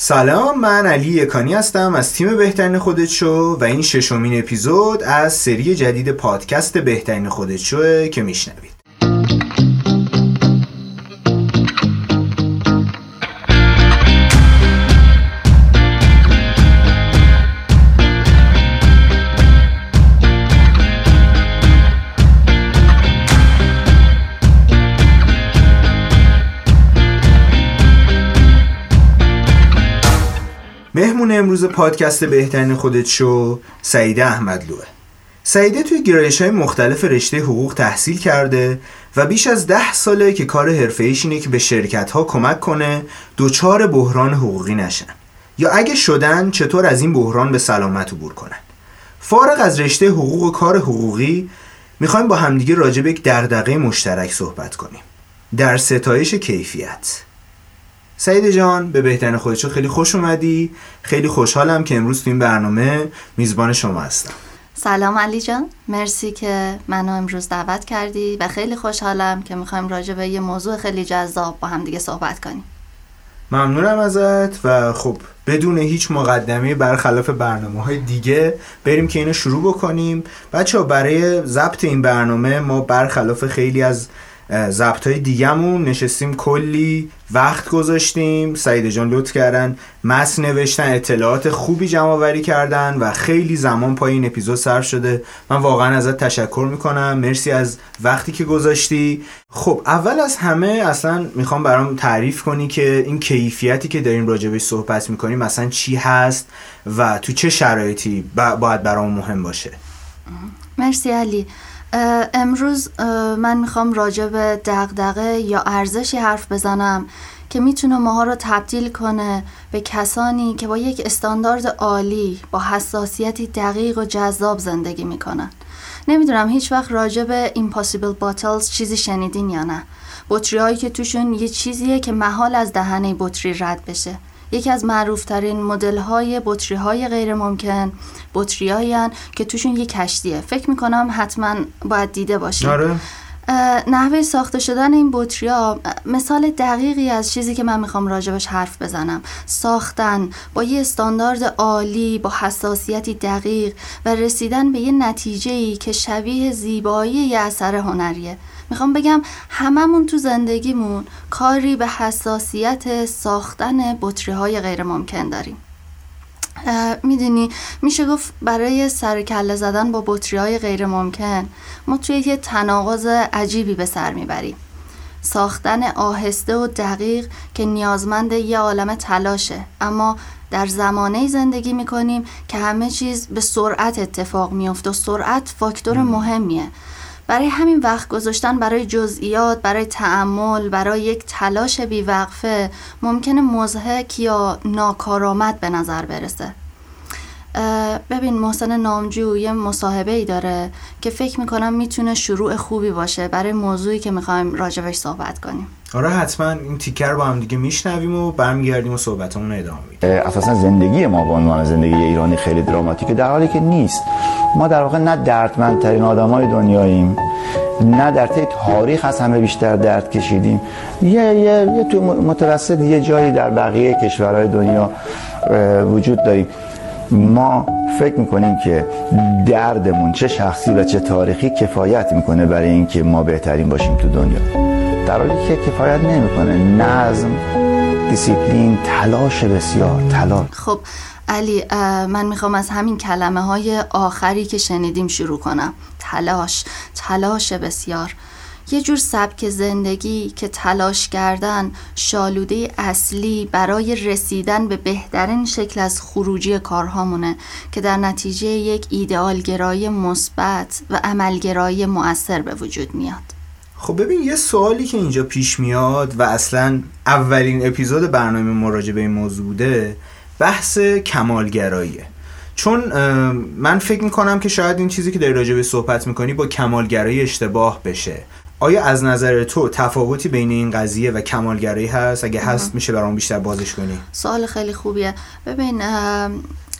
سلام من علی یکانی هستم از تیم بهترین خودت شو و این ششمین اپیزود از سری جدید پادکست بهترین خودت شوه که میشنوید. امروز پادکست بهترین خودت شو سعیده احمدلوه سعیده توی گرایش های مختلف رشته حقوق تحصیل کرده و بیش از ده ساله که کار حرفه اینه که به شرکت ها کمک کنه دوچار بحران حقوقی نشن. یا اگه شدن چطور از این بحران به سلامت عبور کنن؟ فارغ از رشته حقوق و کار حقوقی می‌خوایم با همدیگه راجع به یک دغدغه مشترک صحبت کنیم. در ستایش کیفیت. سعید جان به بهترین خودشو خیلی خوش اومدی. خیلی خوشحالم که امروز تو این برنامه میزبان شما هستم. سلام علی جان. مرسی که منو امروز دعوت کردی و خیلی خوشحالم که می‌خوایم راجع به یه موضوع خیلی جذاب با هم دیگه صحبت کنیم. ممنونم ازت و خب بدون هیچ مقدمه برخلاف برنامه های دیگه بریم که اینو شروع بکنیم. بچه برای ضبط این برنامه ما برخلاف خیلی از ضبط های دیگهمون نشستیم کلی وقت گذاشتیم. سعید جان لطف کردن. متن نوشتن اطلاعات خوبی جمع آوری کردن و خیلی زمان پای این اپیزود صرف شده. من واقعا ازت تشکر می‌کنم. مرسی از وقتی که گذاشتی. خب اول از همه اصلا می‌خوام برام تعریف کنی که این کیفیتی که داریم راجبش صحبت می‌کنیم مثلا چی هست و تو چه شرایطی باید برام مهم باشه. مرسی علی. امروز من می‌خوام راجع به دغدغه یا ارزشی حرف بزنم که می‌تونه ماها رو تبدیل کنه به کسانی که با یک استاندارد عالی با حساسیتی دقیق و جذاب زندگی می‌کنن. نمی‌دونم هیچ وقت راجع به Impossible Bottles چیزی شنیدین یا نه. بطری هایی که توشون یه چیزیه که محال از دهنه بطری رد بشه. یکی از معروفترین مدل های بطری های غیر ممکن بطری که توشون یه کشتیه. فکر می‌کنم حتما باید دیده باشیم آره. نحوه ساخته شدن این بطری ها مثال دقیقی از چیزی که من می‌خوام راجبش حرف بزنم. ساختن با یه استاندارد عالی با حساسیتی دقیق و رسیدن به یه نتیجه که شبیه زیبایی یه اثر هنریه. می‌خوام بگم هممون تو زندگیمون کاری به حساسیت ساختن بطری های غیر ممکن داریم. می‌دونی میشه گفت برای سرکله زدن با بطری های غیر ممکن ما توی یه تناقض عجیبی به سر می‌بریم. ساختن آهسته و دقیق که نیازمند یه عالم تلاشه. اما در زمانه زندگی می‌کنیم که همه چیز به سرعت اتفاق میفته و سرعت فاکتور مهمیه. برای همین وقت گذاشتن برای جزئیات برای تعمل برای یک تلاش بیوقفه ممکنه مزهک یا ناکارآمد به نظر برسه. ببین محسن نامجو یه مصاحبه ای داره که فکر می‌کنم می‌تونه شروع خوبی باشه برای موضوعی که می‌خوایم راجبش صحبت کنیم. آره حتما این تیکر با هم دیگه میشنویم و برمیگردیم و صحبتمون ادامه میدیم. اساسا زندگی ما به عنوان زندگی ایرانی خیلی دراماتیکه در حالی که نیست. ما در واقع نه دردمندترین آدمای دنیاییم نه در طی تاریخ از همه بیشتر درد کشیدیم. یه, یه،, یه تو متوسط یه جایی در بقیه کشورهای دنیا وجود داریم. ما فکر می‌کنیم که دردمون چه شخصی و چه تاریخی کفایت می‌کنه برای اینکه ما بهترین باشیم تو دنیا. در حالی که کفایت نمی‌کنه. نظم دیسیپلین تلاش بسیار تلاش. خب علی من می‌خوام از همین کلمه های آخری که شنیدیم شروع کنم. تلاش تلاش بسیار. یه جور سبک زندگی که تلاش کردن شالوده اصلی برای رسیدن به بهترین شکل از خروجی کارهامونه که در نتیجه یک ایدئالگرایی مثبت و عملگرایی مؤثر به وجود میاد. خب ببین یه سوالی که اینجا پیش میاد و اصلا اولین اپیزود برنامه مراجعه به این موضوع بوده بحث کمالگراییه. چون من فکر می‌کنم که شاید این چیزی که داری راجع به صحبت می‌کنی با کمالگرایی اشتباه بشه. آیا از نظر تو تفاوتی بین این قضیه و کمالگرایی هست؟ اگه هست میشه برام بیشتر بازش کنی. سوال خیلی خوبیه. ببین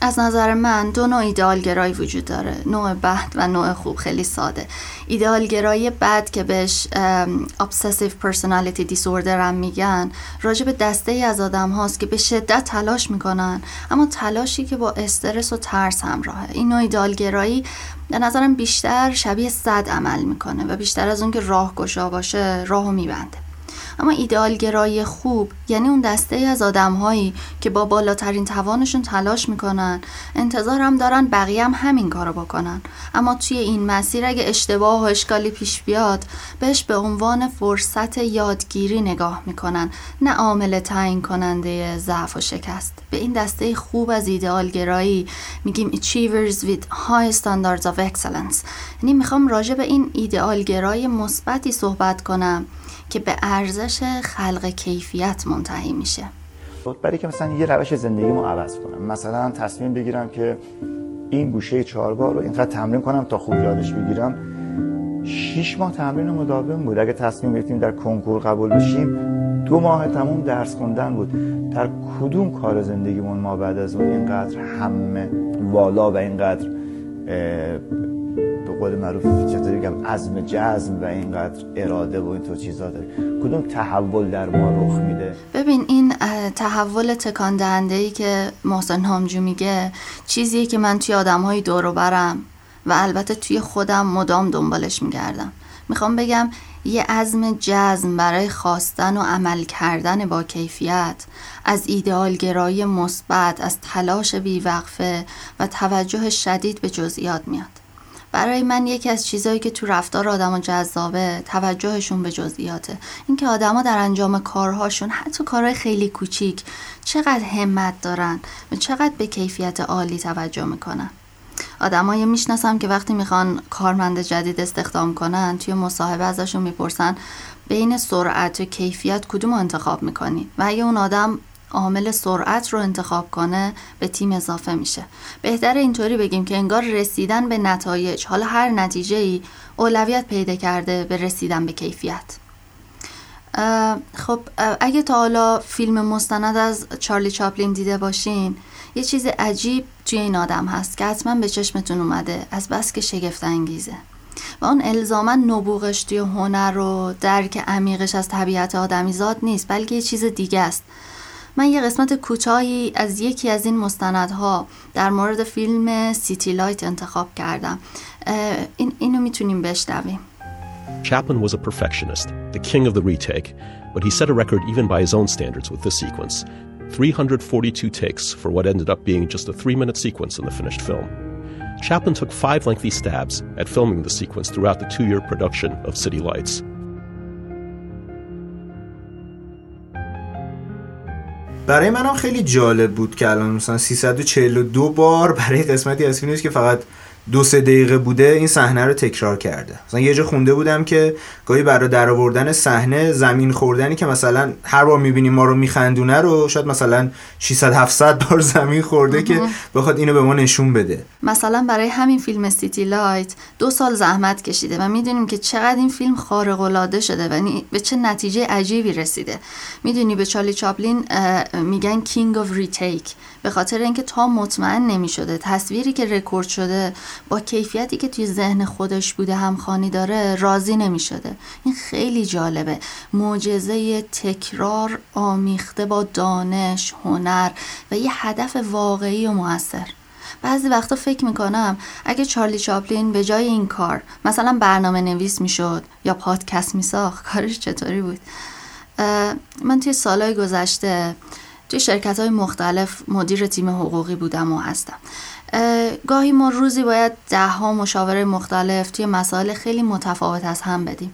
از نظر من دو نوع ایدئالگرایی وجود داره. نوع بد و نوع خوب. خیلی ساده. ایدئالگرایی بد که بهش obsessive personality disorder هم میگن راجع به دسته ای از آدم هاست که به شدت تلاش می‌کنن اما تلاشی که با استرس و ترس همراهه. این نوع ایدئالگرایی به نظرم بیشتر شبیه صد عمل می‌کنه و بیشتر از اون که راه باشه راهو میبنده. اما ایدئالگرایی خوب یعنی اون دسته ای از آدمهایی که با بالاترین توانشون تلاش می‌کنن انتظار هم دارن بقیه هم همین کارو بکنن. اما توی این مسیر اگه اشتباه و اشکالی پیش بیاد بهش به عنوان فرصت یادگیری نگاه می‌کنن نه عامل تعیین کننده ضعف و شکست. به این دسته خوب از ایدئالگرایی میگیم achievers with high standards of excellence. یعنی می‌خوام راجع به این ایدئالگرایی مثبتی صحبت کنم. که به ارزش خلق کیفیت منتهی میشه. برای که مثلا یه روش زندگی ما عوض کنم مثلا تصمیم بگیرم که این گوشه چهارگاه رو اینقدر تمرین کنم تا خوب یادش بگیرم شیش ماه تمرین مداوم بود. اگه تصمیم گرفتیم در کنکور قبول بشیم دو ماه تموم درس خوندن بود. در کدوم کار زندگیمون ما بعد از اون اینقدر همه والا و اینقدر قول معروف چطوری بگم عزم جزم و اینقدر اراده و اینطور چیزا داره. کدوم تحول در ما رخ میده؟ ببین این تحول تکان دهنده ای که محسن هامجو میگه چیزیه که من توی آدمهای دور برم و البته توی خودم مدام دنبالش میگردم. می‌خوام بگم یه عزم جزم برای خواستن و عمل کردن با کیفیت از ایدئالگرایی مثبت از تلاش بیوقفه و توجه شدید به جزئیات میاد. برای من یکی از چیزهایی که تو رفتار آدم جذابه توجهشون به جزئیاته. اینکه آدما در انجام کارهاشون حتی کارهای خیلی کوچیک چقدر همت دارن و چقدر به کیفیت عالی توجه می‌کنن. آدمایی می‌شناسم که وقتی می‌خوان کارمند جدید استخدام کنن توی مصاحبه ازشون می‌پرسن بین سرعت و کیفیت کدوم انتخاب می‌کنی؟ و اگه اون آدم عامل سرعت رو انتخاب کنه به تیم اضافه میشه. بهتر اینطوری بگیم که انگار رسیدن به نتایج حالا هر نتیجه ای اولویت پیدا کرده به رسیدن به کیفیت. خب اگه تا حالا فیلم مستند از چارلی چاپلین دیده باشین یه چیز عجیب توی این آدم هست که حتما به چشمتون اومده از بس که شگفت انگیزه. و اون الزاما نبوغش توی هنر و درک عمیقش از طبیعت آدمیزاد نیست بلکه یه چیز دیگه است. من یه قسمت کوتاهی از یکی از این مستندها در مورد فیلم سیتی لایت انتخاب کردم این اینو میتونیم بشنویم Chaplin was a perfectionist, the king of the retake, but he set a record even by his own standards with this sequence 342 takes for what ended up being just a three minute sequence in the finished film. Chaplin took five lengthy stabs at filming the sequence throughout the two year production of City Lights. برای منم خیلی جالب بود که الان مثلا 342 بار برای قسمتی از فیلمش که فقط دو سه دقیقه بوده این صحنه رو تکرار کرده. مثلا یه جا خونده بودم که گاهی برای در آوردن صحنه زمین خوردنی که مثلا هر بار می‌بینیم ما رو میخندونه رو شاید مثلا 600 700 بار زمین خورده که بخواد اینو به ما نشون بده. مثلا برای همین فیلم City Light دو سال زحمت کشیده و می‌دونیم که چقدر این فیلم خارق العاده شده و به چه نتیجه عجیبی رسیده. می‌دونی به چارلی چاپلین میگن king of retake به خاطر اینکه تا مطمئن نمی‌شده تصویری که رکورد شده با کیفیتی که توی ذهن خودش بوده همخانی داره راضی نمی شده این خیلی جالبه. معجزه تکرار آمیخته با دانش هنر و یه هدف واقعی و موثر. بعضی وقتا فکر می‌کنم اگه چارلی چاپلین به جای این کار مثلا برنامه نویس می‌شد یا پادکست میساخت کارش چطوری بود؟ من توی سالهای گذشته توی شرکت های مختلف مدیر تیم حقوقی بودم و هستم. گاهی ما روزی باید ده ها مشاوره مختلف توی مسائل خیلی متفاوت از هم بدیم.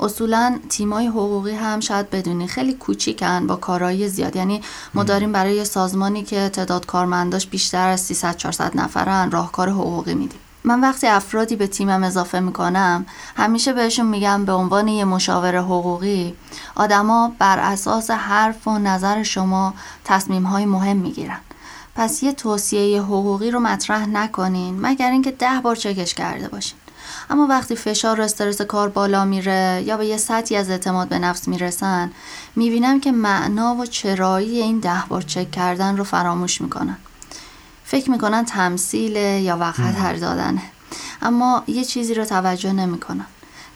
اصولا تیمای حقوقی هم شاید بدونی خیلی کوچیکن با کارایی زیاد. یعنی ما داریم برای سازمانی که تعداد کارمنداش بیشتر از 300 400 نفرن راهکار حقوقی میدیم. من وقتی افرادی به تیمم اضافه می‌کنم همیشه بهشون میگم به عنوان یه مشاور حقوقی آدما بر اساس حرف و نظر شما تصمیم های مهم می‌گیرن. پس یه توصیه حقوقی رو مطرح نکنین مگر اینکه ده بار چکش کرده باشین. اما وقتی فشار و استرس کار بالا میره یا به یه سطحی از اعتماد به نفس می‌رسن می‌بینم که معنا و چرایی این ده بار چک کردن رو فراموش می‌کنن. فکر می‌کنن تمثیل یا وقت هر دادنه. اما یه چیزی رو توجه نمی‌کنن.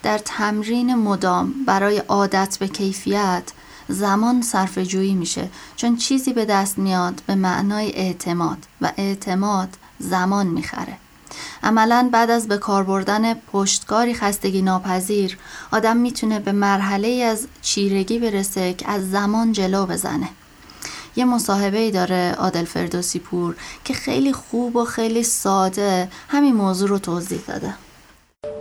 در تمرین مدام برای عادت به کیفیت زمان صرف جویی میشه. چون چیزی به دست میاد به معنای اعتماد و اعتماد زمان می‌خره. عملا بعد از به کار بردن پشتکاری خستگی ناپذیر آدم می‌تونه به مرحله از چیرگی برسه که از زمان جلو بزنه. یه مصاحبه ای داره عادل فردوسی پور که خیلی خوب و خیلی ساده همین موضوع رو توضیح داده.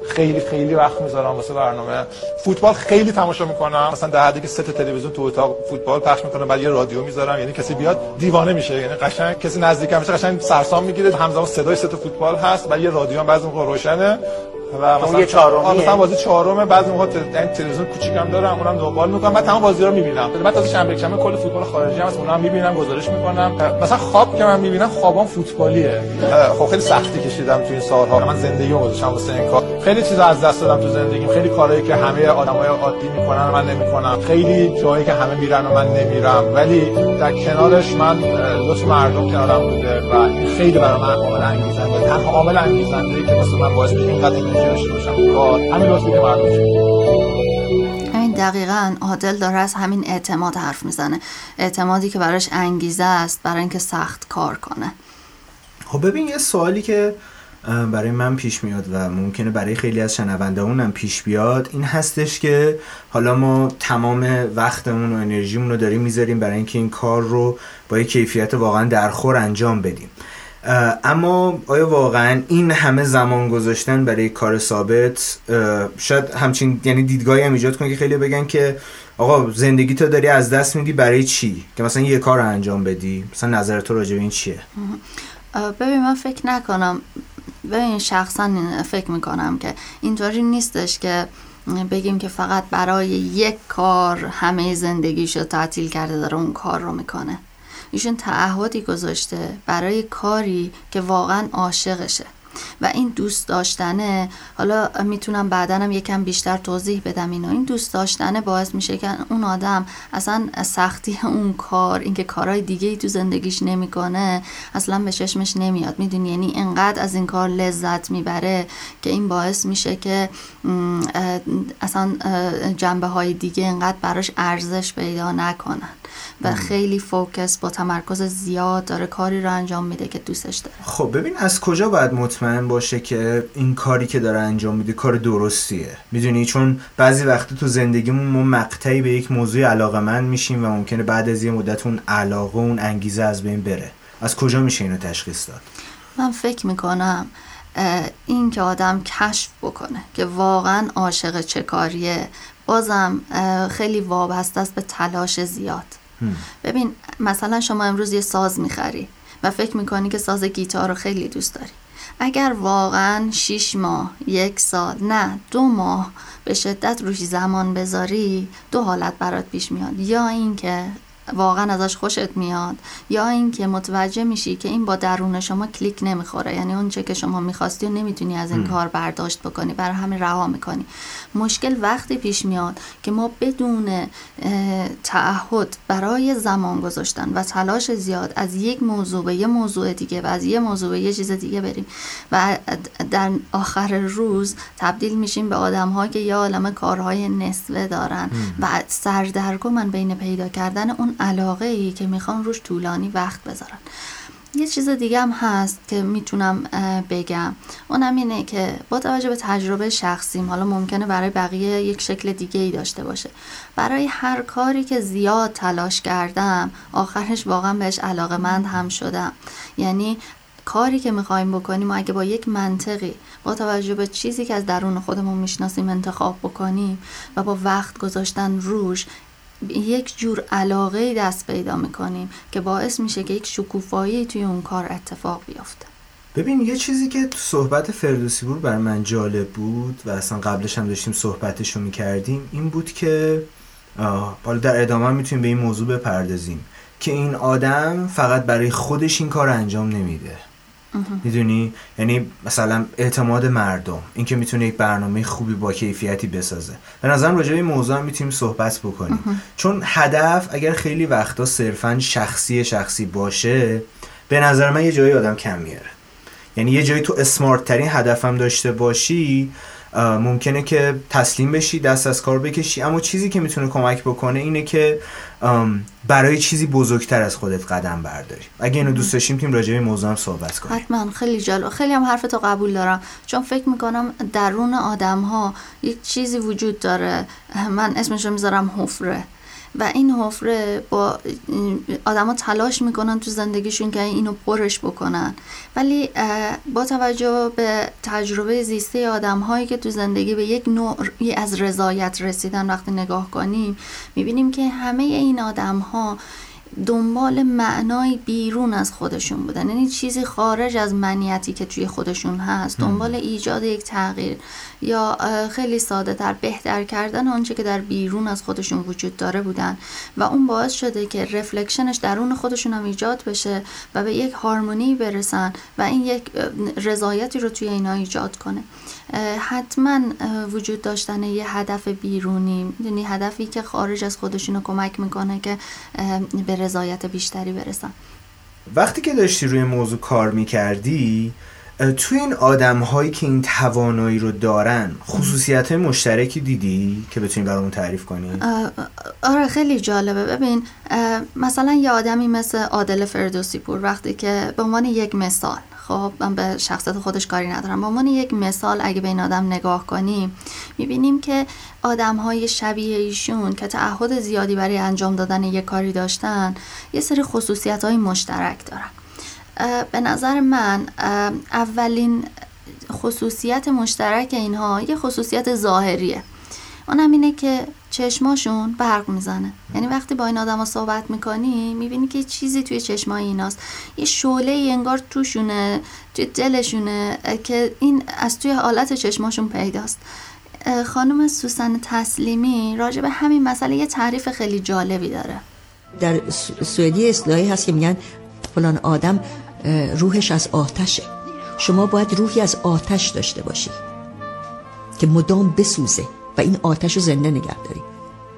خیلی خیلی وقت می‌ذارم واسه برنامه. فوتبال خیلی تماشا می‌کنم. مثلا در حدی که سه تلویزیون تو اتاق فوتبال پخش می‌کنه بعد یه رادیو می‌ذارم. یعنی کسی بیاد دیوانه میشه. یعنی قشنگ کسی نزدیکم میشه قشنگ سرسام می‌گیره. همزمان صدای سه فوتبال هست و یه رادیو هم بعضی موقع روشنه. و مثلا یه چهارمیه. مثلا بازی چهارمه بعضی موقع. یعنی تلویزیون کوچیکم دارم اونم دنبال می‌کنم. بعد تمام بازی رو می‌بینم. بعد تازه شنبه شنبه کل فوتبال خارجی هم اونم می‌بینم گزارش می‌کنم. مثلا خواب که من می‌بینم خوابام فوتبالیه. خب خیلی سختی کشیدم تو این سالها. من زندگی رو گذاشتم واسه این کار. خیلی چیزا از دست دادم تو زندگیم. خیلی کارهایی که همه آدمای عادی می‌کنن و من نمی‌کنم. خیلی جایی که همه میرن و من نمیرم. ولی در کنارش من لطف مردم کنارم بوده و این خیلی برای من عامل انگیزنده. تنها عامل انگیزنده که مثلا من باعث میشه اینقدر انرژی داشته باشم. کار همین لطفی که مردم دقیقا عادل داره از همین اعتماد حرف می‌زنه. اعتمادی که براش انگیزه است برای اینکه سخت کار کنه. خب ببین یه سوالی که برای من پیش میاد و ممکنه برای خیلی از شنونده هم پیش بیاد. این هستش که حالا ما تمام وقتمون و انرژیمون رو داریم می‌ذاریم برای اینکه این کار رو با یه کیفیت واقعا درخور انجام بدیم. اما آیا واقعا این همه زمان گذاشتن برای کار ثابت شاید همچین یعنی دیدگاهی هم ایجاد کنه که خیلی بگن که آقا زندگی تو داری از دست میدی برای چی؟ که مثلا یه کار رو انجام بدی. مثلا نظر تو راجع به این چیه؟ ببین من فکر نکنم ببین شخصا فکر می‌کنم که اینطوری نیستش که بگیم که فقط برای یک کار همه زندگیشو تعطیل کرده داره اون کار رو می‌کنه. ایشون تعهدی گذاشته برای کاری که واقعا عاشقشه. و این دوست داشتنه. حالا می‌تونم بعدنم یکم بیشتر توضیح بدم اینو. این دوست داشتنه باعث میشه که اون آدم اصلا سختی اون کار اینکه کارهای دیگه ای تو زندگیش نمی‌کنه اصلا به چشمش نمیاد. می‌دونی؟ یعنی انقدر از این کار لذت می‌بره که این باعث میشه که اصلا جنبه های دیگه انقدر براش ارزش پیدا نکنن. و خیلی فوکس با تمرکز زیاد داره کاری رو انجام میده که دوستش داره. خب ببین از کجا باید مطمئن باشه که این کاری که داره انجام میده کار درستیه. می‌دونی؟ چون بعضی وقتی تو زندگیمون ما مقطعی به یک موضوع علاقه من میشیم و ممکنه بعد از یه مدت اون علاقه اون انگیزه از بین بره. از کجا میشه اینو تشخیص داد؟ من فکر می‌کنم این که آدم کشف بکنه که واقعا عاشق چه کاریه بازم خیلی وابسته است به تلاش زیاد. ببین مثلا شما امروز یه ساز می‌خری و فکر می‌کنی که ساز گیتار رو خیلی دوست داری. اگر واقعا شیش ماه یک سال نه دو ماه به شدت روش زمان بذاری دو حالت برات پیش میاد. یا اینکه واقعا ازش خوشت میاد. یا اینکه متوجه میشی که این با درون شما کلیک نمی‌خوره. یعنی اون چه که شما می‌خواستی و نمی‌تونی از این کار برداشت بکنی برای همین رها می‌کنی. مشکل وقتی پیش میاد که ما بدون تعهد برای زمان گذاشتن و تلاش زیاد از یک موضوع به یه موضوع دیگه و از یه موضوع به یه چیز دیگه بریم و در آخر روز تبدیل میشیم به آدم که یه عالم کارهای نصفه دارن و سردرگمن بین پیدا کردن اون علاقه ای که می‌خوان روش طولانی وقت بذارن. یه چیز دیگه هم هست که می‌تونم بگم. اونم اینه که با توجه به تجربه شخصیم حالا ممکنه برای بقیه یک شکل دیگه ای داشته باشه. برای هر کاری که زیاد تلاش کردم آخرش واقعا بهش علاقه مند هم شدم. یعنی کاری که می‌خوایم بکنیم و اگه با یک منطقی با توجه به چیزی که از درون خودمون می‌شناسیم انتخاب بکنیم و با وقت گذاشتن روش یک جور علاقه دست پیدا می‌کنیم که باعث میشه که یک شکوفایی توی اون کار اتفاق بیفته. ببین یه چیزی که تو صحبت فردوسی بود بر من جالب بود و اصلا قبلش هم داشتیم صحبتش رو می‌کردیم این بود که حالا در ادامه می‌تونیم به این موضوع بپردازیم که این آدم فقط برای خودش این کار انجام نمیده. می‌دونی؟ یعنی مثلا اعتماد مردم اینکه می‌تونه یک برنامه خوبی با کیفیتی بسازه. به نظرم راجع به این موضوع هم می‌تونیم صحبت بکنیم. چون هدف اگر خیلی وقتا صرفا شخصی شخصی باشه به نظر من یه جایی آدم کم میاره یعنی یه جایی تو اسمارت ترین هدفم داشته باشی ممکنه که تسلیم بشی دست از کار بکشی. اما چیزی که می‌تونه کمک بکنه اینه که برای چیزی بزرگتر از خودت قدم برداری. اگه اینو دوست داشتیم تیم راجع به موضوع هم صحبت کنیم. حتما. خیلی جالب. خیلی هم حرف تو قبول دارم. چون فکر می‌کنم درون آدم ها یک چیزی وجود داره. من اسمش رو می‌ذارم حفره. و این حفره با آدما تلاش می‌کنن تو زندگیشون که اینو پرش بکنن. ولی با توجه به تجربه زیسته آدم هایی که تو زندگی به یک نوع از رضایت رسیدن وقتی نگاه کنیم می‌بینیم که همه این آدم ها دنبال معنای بیرون از خودشون بودن. یعنی چیزی خارج از منیتی که توی خودشون هست دنبال ایجاد یک تغییر. یا خیلی ساده تر بهتر کردن آنچه که در بیرون از خودشون وجود داره بودن. و اون باعث شده که رفلکشنش درون خودشون هم ایجاد بشه و به یک هارمونی برسن و این یک رضایتی رو توی اینا ایجاد کنه. حتما وجود داشتن یه هدف بیرونی یعنی هدفی که خارج از خودشون رو کمک می‌کنه که به رضایت بیشتری برسن وقتی که داشتی روی موضوع کار می‌کردی تو این آدم هایی که این توانایی رو دارن خصوصیت مشترکی دیدی که بتونی برامون تعریف کنی؟ آره خیلی جالبه ببین مثلا یه آدمی مثل عادل فردوسی پور وقتی که به عنوان یک مثال خب من به شخصیت خودش کاری ندارم. به عنوان یک مثال اگه به این آدم نگاه کنیم می‌بینیم که آدم های شبیه ایشون که تعهد زیادی برای انجام دادن یک کاری داشتن یه سری خصوصیت های مشترک دارن. به نظر من اولین خصوصیت مشترک اینها یه خصوصیت ظاهریه. اونم اینه که چشماشون برق می‌زنه. یعنی وقتی با این آدم صحبت می‌کنی می‌بینی که چیزی توی چشمای ایناست. یه شعله انگار توشونه توی دلشونه که این از توی حالت چشماشون پیداست. خانم سوسن تسلیمی راجع به همین مسئله یه تعریف خیلی جالبی داره. در سوئدی اصلاحی هست که میگن فلان آدم روحش از آتشه. شما باید روحی از آتش داشته باشی که مدام بسوزه. و این آتش رو زنده نگه داری.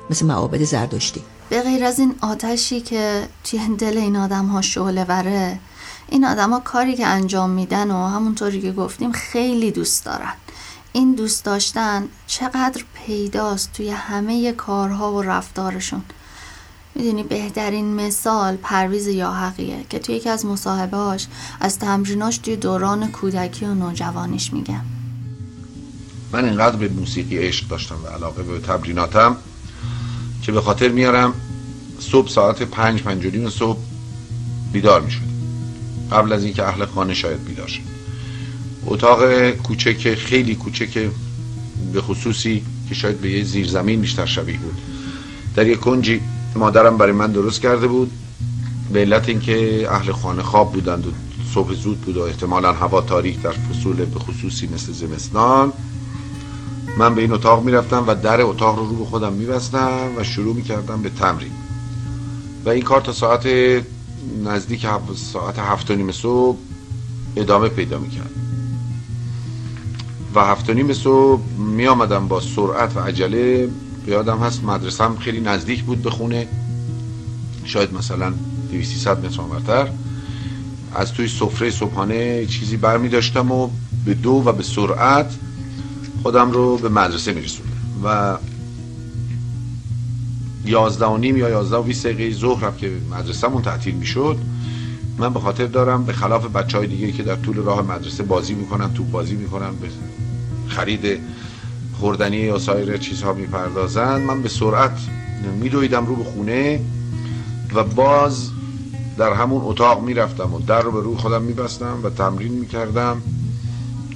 مثل معابد زردشتی. به غیر از این آتشی که توی دل این آدم ها شعله وره این آدم ها کاری که انجام میدن و همونطوری که گفتیم خیلی دوست دارن. این دوست داشتن چقدر پیداست توی همه کارها و رفتارشون. می‌دونی بهترین مثال پرویز یاحقیه که توی یکی از مصاحبهاش از تمریناش توی دوران کودکی و نوجوانیش میگه. من اینقدر به موسیقی عشق داشتم و علاقه به تمریناتم که به خاطر میارم صبح ساعت پنج پنج صبح بیدار می‌شد قبل از اینکه اهل خانه شاید بیدار شد اتاق کوچک خیلی کوچک به خصوصی که شاید به یه زیرزمین بیشتر شبیه بود. در یک کنجی مادرم برای من درست کرده بود. به علت اینکه اهل خانه خواب بودند و صبح زود بود و احتمالا هوا تاریک در فصول به خصوصی مثل زمستان من به این اتاق می‌رفتم و در اتاق رو رو به خودم میبستم و شروع می‌کردم به تمرین. و این کار تا ساعت نزدیک ساعت هفت و نیم صبح ادامه پیدا می‌کرد. و هفت و نیم صبح می آمدم با سرعت و عجله. یادم هست مدرسم خیلی نزدیک بود به خونه. شاید مثلا 200 متر از توی سفره صبحانه چیزی برمی داشتم و به دو و به سرعت خودم رو به مدرسه می و یازده و نیم یا یازده و بیست دقیقه ظهرم که مدرسهمون تعطیل می شد من به خاطر دارم به خلاف بچه های دیگه که در طول راه مدرسه بازی می‌کنن تو بازی می‌کنن به خرید خوردنی یا سایر چیزها می‌پردازن من به سرعت میدویدم رو به خونه و باز در همون اتاق می‌رفتم و در رو به روی خودم میبستم و تمرین می‌کردم.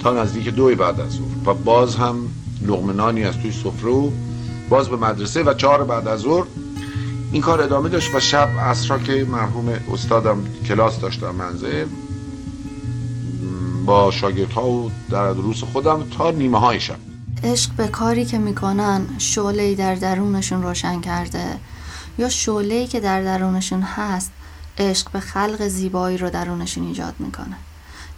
تا نزدیک دوی بعد از ظهر. و باز هم لغمنانی از توی سفره باز به مدرسه و چهار بعد از ظهر. این کار ادامه داشت و شب عصرا که مرحوم استادم کلاس داشتم منزل با شاگردها و در دروس خودم تا نیمه های شب. عشق به کاری که می‌کنن شعله در درونشون روشن کرده. یا شعله که در درونشون هست عشق به خلق زیبایی رو درونشون ایجاد می‌کنه.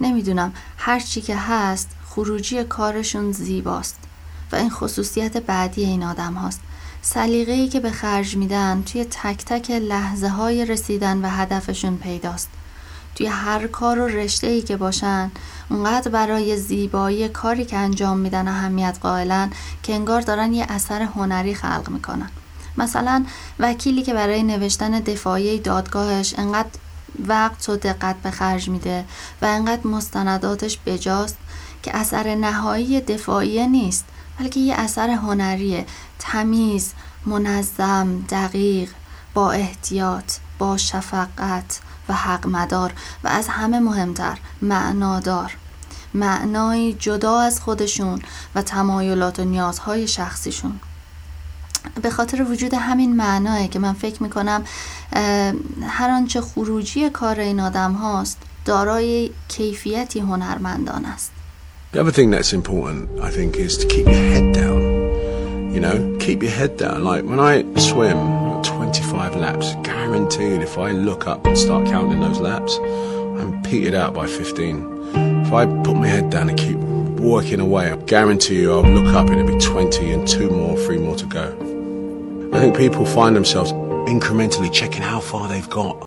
نمی‌دونم. هر چی که هست خروجی کارشون زیباست و این خصوصیت بعدی این آدم هاست. سلیقه‌ای که به خرج میدن توی تک تک لحظه های رسیدن و هدفشون پیداست. توی هر کار و رشته ای که باشن اونقدر برای زیبایی کاری که انجام میدن اهمیت قائلن که انگار دارن یه اثر هنری خلق می‌کنن. مثلا وکیلی که برای نوشتن دفاعی دادگاهش انقدر وقت و دقت به خرج میده و انقدر مستنداتش بجاست که اثر نهایی دفاعی نیست بلکه یه اثر هنریه. تمیز منظم دقیق با احتیاط با شفقت و حق مدار و از همه مهمتر معنادار. معنایی جدا از خودشون و تمایلات و نیازهای شخصیشون. به خاطر وجود همین معناه که من فکر می‌کنم هر آنچه خروجی کار این آدم هاست دارای کیفیتی هنرمندان است The other thing that's important, I think, is to keep your head down. You know, keep your head down. Like when I swim 25 laps, guaranteed if I look up and start counting those laps, I'm petered out by 15. If I put my head down and keep working away, I guarantee you I'll look up and it'll be 20 and two more, three more to go. I think people find themselves incrementally checking how far they've got.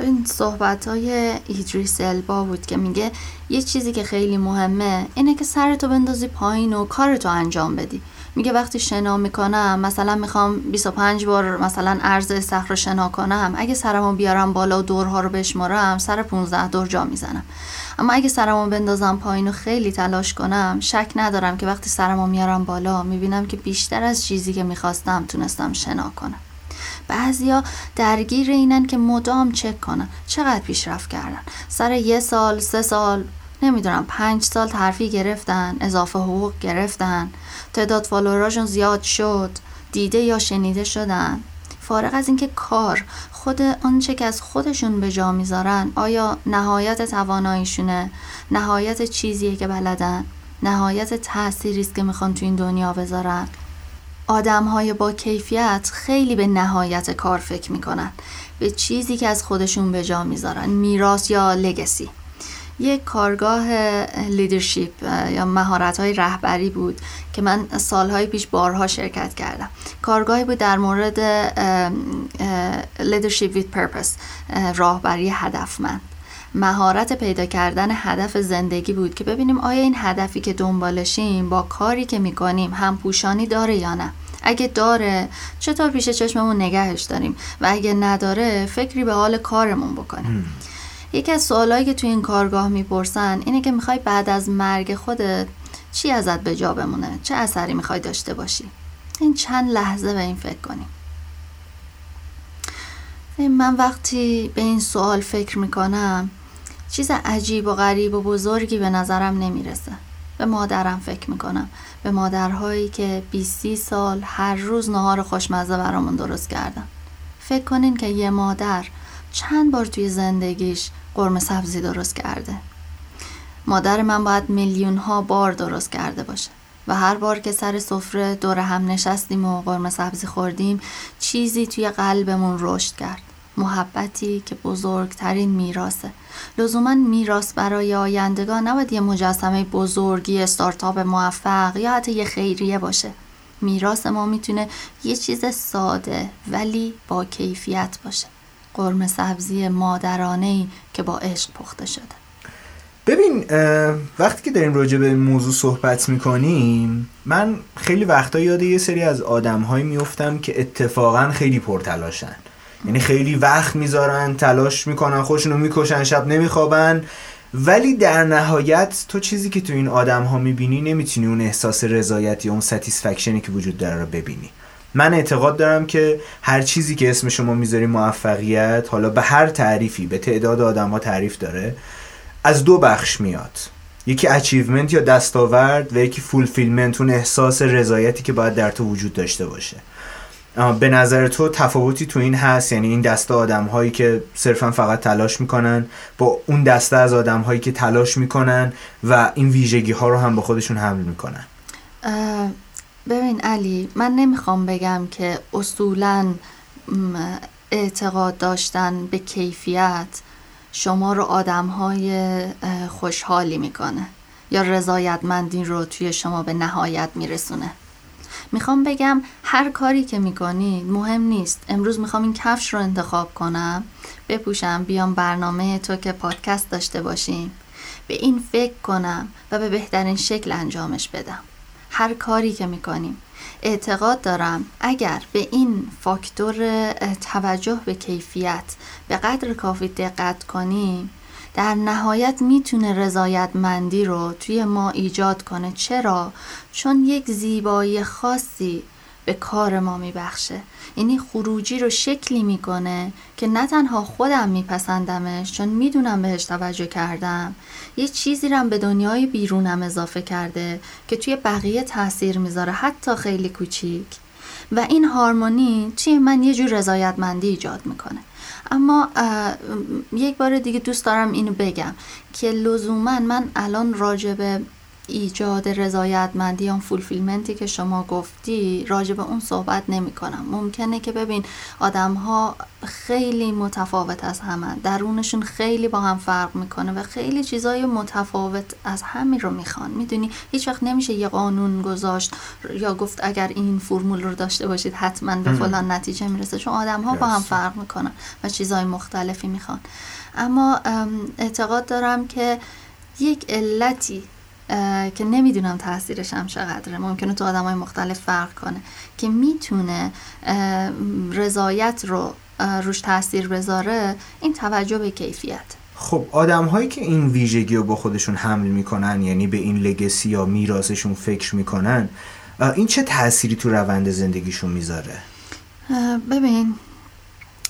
این صحبت های ایدریس البا بود که میگه یه چیزی که خیلی مهمه اینه که سرتو بندازی پایین و کارتو انجام بدی میگه وقتی شنا می‌کنم مثلا می‌خوام 25 بار مثلا عرض استخر رو شنا کنم اگه سرمو بیارم بالا و دورها رو بشمارم سر 15 دور جا می‌زنم. اما اگه سرمو بندازم پایین و خیلی تلاش کنم شک ندارم که وقتی سرمو میارم بالا می‌بینم که بیشتر از چیزی که می‌خواستم تونستم شنا کنم. بعضیا درگیر اینن که مدام چک کنن. چقدر پیشرفت کردن؟ سر یه سال سه سال نمی‌دونم پنج سال ترفی گرفتن اضافه حقوق گرفتن تعداد فالوراشون زیاد شد دیده یا شنیده شدن. فارغ از اینکه کار خود آنچه که از خودشون به جا می‌ذارن آیا نهایت تواناییشونه؟ نهایت چیزیه که بلدن؟ نهایت تأثیری است که می‌خوان تو این دنیا بذارن؟ آدم های با کیفیت خیلی به نهایت کار فکر می‌کنن. به چیزی که از خودشون به جا می‌ذارن میراث یا لگسی. یک کارگاه leadership یا مهارت های رهبری بود که من سالهای پیش بارها شرکت کردم. کارگاهی بود در مورد leadership with purpose راهبری هدفمند مهارت پیدا کردن هدف زندگی بود که ببینیم آیا این هدفی که دنبالشیم با کاری که می‌کنیم هم پوشانی داره یا نه. اگه داره چطور پیش چشممون نگهش داریم؟ و اگه نداره فکری به حال کارمون بکنیم. یکی از سوالایی که توی این کارگاه می‌پرسن اینه که می‌خوای بعد از مرگ خودت چی ازت به جا بمونه؟ چه اثری می‌خوای داشته باشی؟ این چند لحظه به این فکر کنیم. من وقتی به این سوال فکر می‌کنم چیز عجیب و غریب و بزرگی به نظرم نمی‌رسه. به مادرم فکر می‌کنم. به مادرهایی که 20 سال هر روز نهار خوشمزه برامون درست کردن. فکر کنین که یه مادر چند بار توی زندگیش قرمه سبزی درست کرده. مادر من باید میلیون ها بار درست کرده باشه و هر بار که سر سفره دور هم نشستیم و قرمه سبزی خوردیم چیزی توی قلبمون رشد کرد. محبتی که بزرگترین میراسه لزوما میراث برای آیندگان نباید یه مجسمه بزرگی استارتاپ موفق یا حتی یه خیریه باشه. میراث ما می‌تونه یه چیز ساده ولی با کیفیت باشه. قرمه سبزی مادرانه ای که با عشق پخته شده. ببین وقتی که داریم راجع به موضوع صحبت می‌کنیم من خیلی وقتا یاد یه سری از آدم هایی میفتم که اتفاقا خیلی پرتلاشن. یعنی خیلی وقت می‌ذارن تلاش می‌کنن خودشونو می‌کشن شب نمیخوابن. ولی در نهایت تو چیزی که تو این آدم ها می‌بینی نمی‌تونی اون احساس رضایت یا اون ستیسفکشنی که وجود داره رو ببینی. من اعتقاد دارم که هر چیزی که اسم شما می‌ذاری موفقیت حالا به هر تعریفی به تعداد آدم ها تعریف داره از دو بخش میاد. یکی achievement یا دستاورد و یکی fulfillment اون احساس رضایتی که باید در تو وجود داشته باشه. به نظر تو تفاوتی تو این هست؟ یعنی این دسته آدم هایی که صرفا فقط تلاش می‌کنن با اون دسته از آدم هایی که تلاش می‌کنن و این ویژگی ها رو هم به خودشون حمل می‌کنن؟ ببین علی من نمی‌خوام بگم که اصولا اعتقاد داشتن به کیفیت شما رو آدم های خوشحالی می‌کنه یا رضایتمندی رو توی شما به نهایت میرسونه. می‌خوام بگم هر کاری که می‌کنید مهم نیست. امروز می‌خوام این کفش رو انتخاب کنم بپوشم بیام برنامه تو که پادکست داشته باشیم. به این فکر کنم و به بهترین شکل انجامش بدم. هر کاری که می‌کنیم اعتقاد دارم اگر به این فاکتور توجه به کیفیت به قدر کافی دقت کنیم در نهایت می‌تونه رضایت مندی رو توی ما ایجاد کنه چرا؟ چون یک زیبایی خاصی به کار ما میبخشه. یعنی خروجی رو شکلی می‌کنه که نه تنها خودم میپسندمش چون می‌دونم بهش توجه کردم یه چیزی رو به دنیای بیرونم اضافه کرده که توی بقیه تاثیر می‌ذاره حتی خیلی کوچیک. و این هارمونی توی من یه جور رضایتمندی ایجاد می‌کنه. اما یک بار دیگه دوست دارم اینو بگم که لزوما من الان راجع ایجاد رضایتمندی یا فولفیلمنتی که شما گفتی راجع به اون صحبت نمی کنم. ممکنه که ببین آدم ها خیلی متفاوت از همه درونشون خیلی با هم فرق می‌کنه و خیلی چیزای متفاوت از همین رو می‌خوان. می‌دونی؟ هیچ وقت نمیشه یه قانون گذاشت یا گفت اگر این فرمول رو داشته باشید حتما به فلان نتیجه می‌رسه. چون آدم ها با هم فرق می‌کنن و چیزای مختلفی می‌خوان. اما اعتقاد دارم که یک علتی که نمی‌دونم تاثیرش هم چقدره. ممکنه تو آدم های مختلف فرق کنه. که می‌تونه رضایت رو روش تاثیر بذاره این توجه به کیفیت. خب آدم هایی که این ویژگی رو با خودشون حمل می‌کنن یعنی به این لگسی یا میراثشون فکر می‌کنن این چه تأثیری تو روند زندگیشون می‌ذاره؟ ببین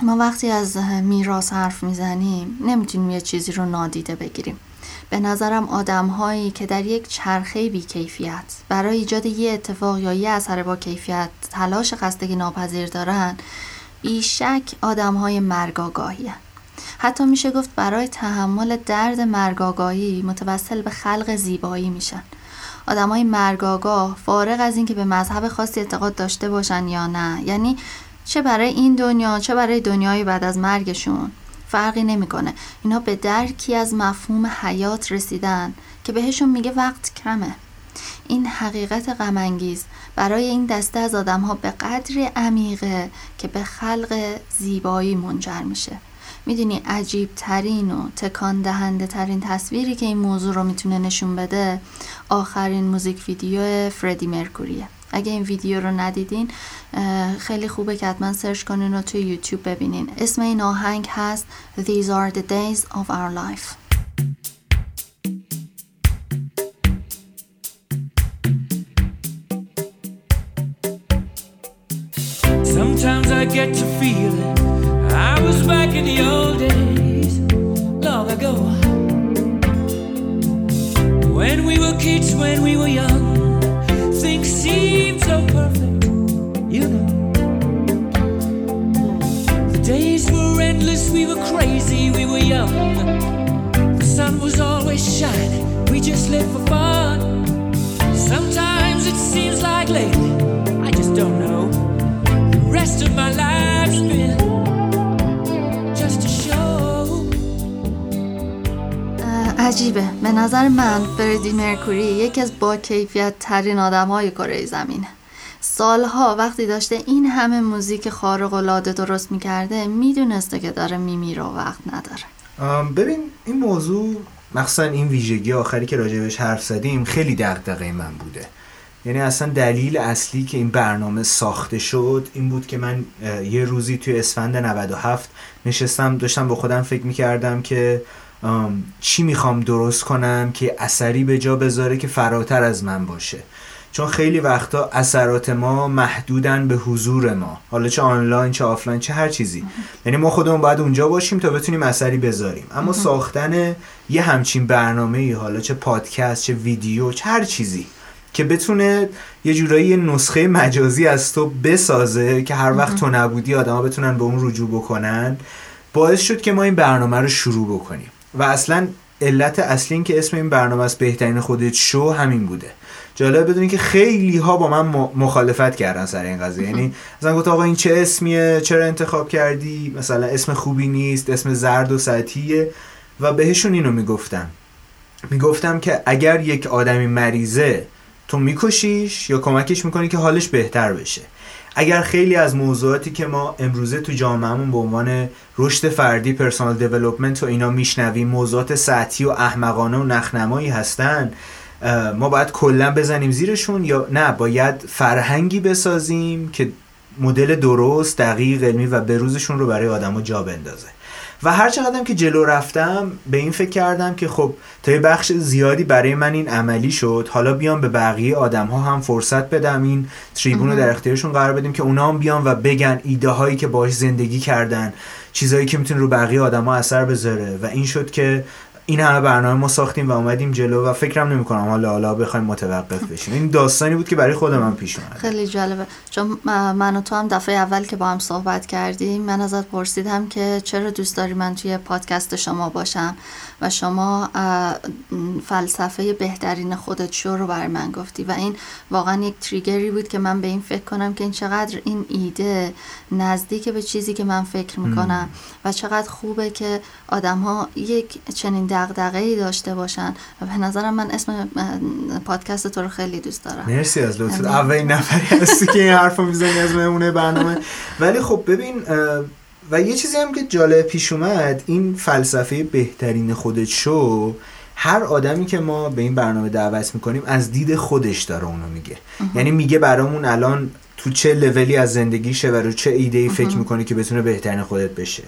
ما وقتی از میراث حرف می‌زنیم نمی‌تونیم یه چیزی رو نادیده بگیریم. به نظرم آدم هایی که در یک چرخه بی کیفیت برای ایجاد یه اتفاق یا یه اثر با کیفیت تلاش خستگی ناپذیر دارن بیشک آدم های مرگاگاهی حتی میشه گفت برای تحمل درد مرگاگاهی متوسل به خلق زیبایی میشن. آدم های مرگاگاه فارغ از اینکه به مذهب خاصی اعتقاد داشته باشن یا نه یعنی چه برای این دنیا چه برای دنیای بعد از مرگشون. فرقی نمی‌کنه. اینا به درکی از مفهوم حیات رسیدن که بهشون میگه وقت کمه. این حقیقت غمانگیز برای این دسته از آدم ها به قدری عمیقه که به خلق زیبایی منجر میشه. می‌دونی عجیب ترین و تکان دهنده ترین تصویری که این موضوع رو می‌تونه نشون بده آخرین موزیک ویدیو فردی مرکوریه. اگه این ویدیو رو ندیدین خیلی خوبه که حتما سرچ کنین و توی یوتیوب ببینین اسم این آهنگ هست These are the days of our life Sometimes I get to feeling I was back in the old days long ago When we were kids, when we were young Seemed so perfect, you know. The days were endless, we were crazy, we were young. The sun was always shining, we just lived for fun. Sometimes it seems like lately, I just don't know. The rest of my life's been عجیبه. به نظر من فردی مرکوری یکی از با کیفیت ترین آدم های کره زمینه. سالها وقتی داشته این همه موزیک خارق العاده درست می‌کرده می‌دونسته که داره میمیره و وقت نداره. ببین این موضوع مخصوصا این ویژگی آخری که راجبش حرف زدیم خیلی دغدغه من بوده. یعنی اصلا دلیل اصلی که این برنامه ساخته شد این بود که من یه روزی توی اسفند 97 نشستم داشتم با خودم فکر می‌کردم که چی می‌خوام درست کنم که اثری به جا بذاره که فراتر از من باشه؟ چون خیلی وقتا اثرات ما محدودن به حضور ما. حالا چه آنلاین چه آفلاین چه هر چیزی. یعنی ما خودمون باید اونجا باشیم تا بتونیم اثری بذاریم. اما ساختن یه همچین برنامه ای حالا چه پادکست چه ویدیو چه هر چیزی که بتونه یه جورایی نسخه مجازی از تو بسازه که هر وقت تو نبودی آدما بتونن به اون رجوع بکنن باعث شد که ما این برنامه رو شروع بکنیم. و اصلا علت اصلی این که اسم این برنامه از بهترین خودت شو همین بوده. جالب بدونی که خیلی ها با من مخالفت کردن سر این قضیه. یعنی مثلا گفت آقا این چه اسمیه؟ چرا انتخاب کردی؟ مثلا اسم خوبی نیست اسم زرد و سطحیه. و بهشون اینو می‌گفتم می‌گفتم که اگر یک آدمی مریضه تو میکشیش یا کمکش می‌کنی که حالش بهتر بشه. اگر خیلی از موضوعاتی که ما امروزه تو جامعهمون به عنوان رشد فردی پرسونال دیولپمنت و اینا میشنویم موضوعات سطحی و احمقانه و نخنمایی هستن ما باید کلا بزنیم زیرشون یا نه؟ باید فرهنگی بسازیم که مدل درست دقیق علمی و بروزشون رو برای آدما جا بندازه. و هر چقدرم که جلو رفتم به این فکر کردم که خب تا یه بخش زیادی برای من این عملی شد حالا بیام به بقیه آدم ها هم فرصت بدم این تریبون رو در اختیارشون قرار بدیم که اونا هم بیان و بگن ایده هایی که باش زندگی کردن چیزهایی که می‌تونه رو بقیه آدم ها اثر بذاره. و این شد که این همه برنامه ما ساختیم و اومدیم جلو و فکرم نمی کنم حالا حالا بخوایم متوقف بشیم. این داستانی بود که برای خود من پیش اومد خیلی جالبه. چون من و تو هم دفعه اول که با هم صحبت کردیم من ازت پرسیدم که چرا دوست داری من توی پادکست شما باشم؟ و شما فلسفه بهترین خودت شو رو برای من گفتی و این واقعا یک تریگری بود که من به این فکر کنم که این چقدر این ایده نزدیک به چیزی که من فکر می‌کنم و چقدر خوبه که آدم ها یک چنین دغدغه ای داشته باشن و به نظرم من اسم پادکست تو رو خیلی دوست دارم. مرسی از لطفت. اولین نفری هستی که این حرفو می‌زنی از مهمونه برنامه. ولی خب ببین و یه چیزی هم که جالب پیش اومد این فلسفه بهترین خودت شو هر آدمی که ما به این برنامه دعوت می‌کنیم از دید خودش داره اونو میگه. یعنی میگه برامون الان تو چه لولی از زندگیشه و رو چه ایده ای فکر می‌کنه که بتونه بهترین خودت بشه.